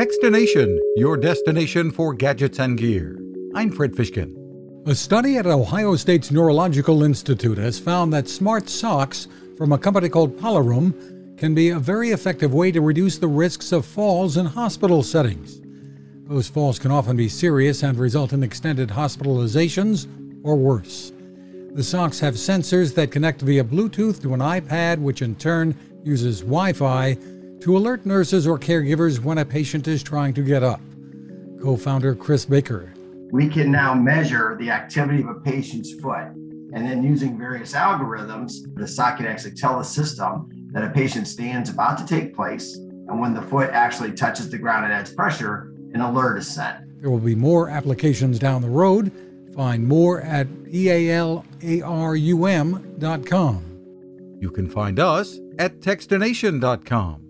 Techstination, your destination for gadgets and gear. I'm Fred Fishkin. A study at Ohio State's Neurological Institute has found that smart socks from a company called Palarum can be a very effective way to reduce the risks of falls in hospital settings. Those falls can often be serious and result in extended hospitalizations or worse. The socks have sensors that connect via Bluetooth to an iPad, which in turn uses Wi Fi to alert nurses or caregivers when a patient is trying to get up. Co founder Chris Baker. We can now measure the activity of a patient's foot. And then using various algorithms, the socket actually tell the system that a patient stands about to take place. And when the foot actually touches the ground and adds pressure, an alert is sent. There will be more applications down the road. Find more at palarum.com. You can find us at techstination.com.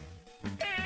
Yeah.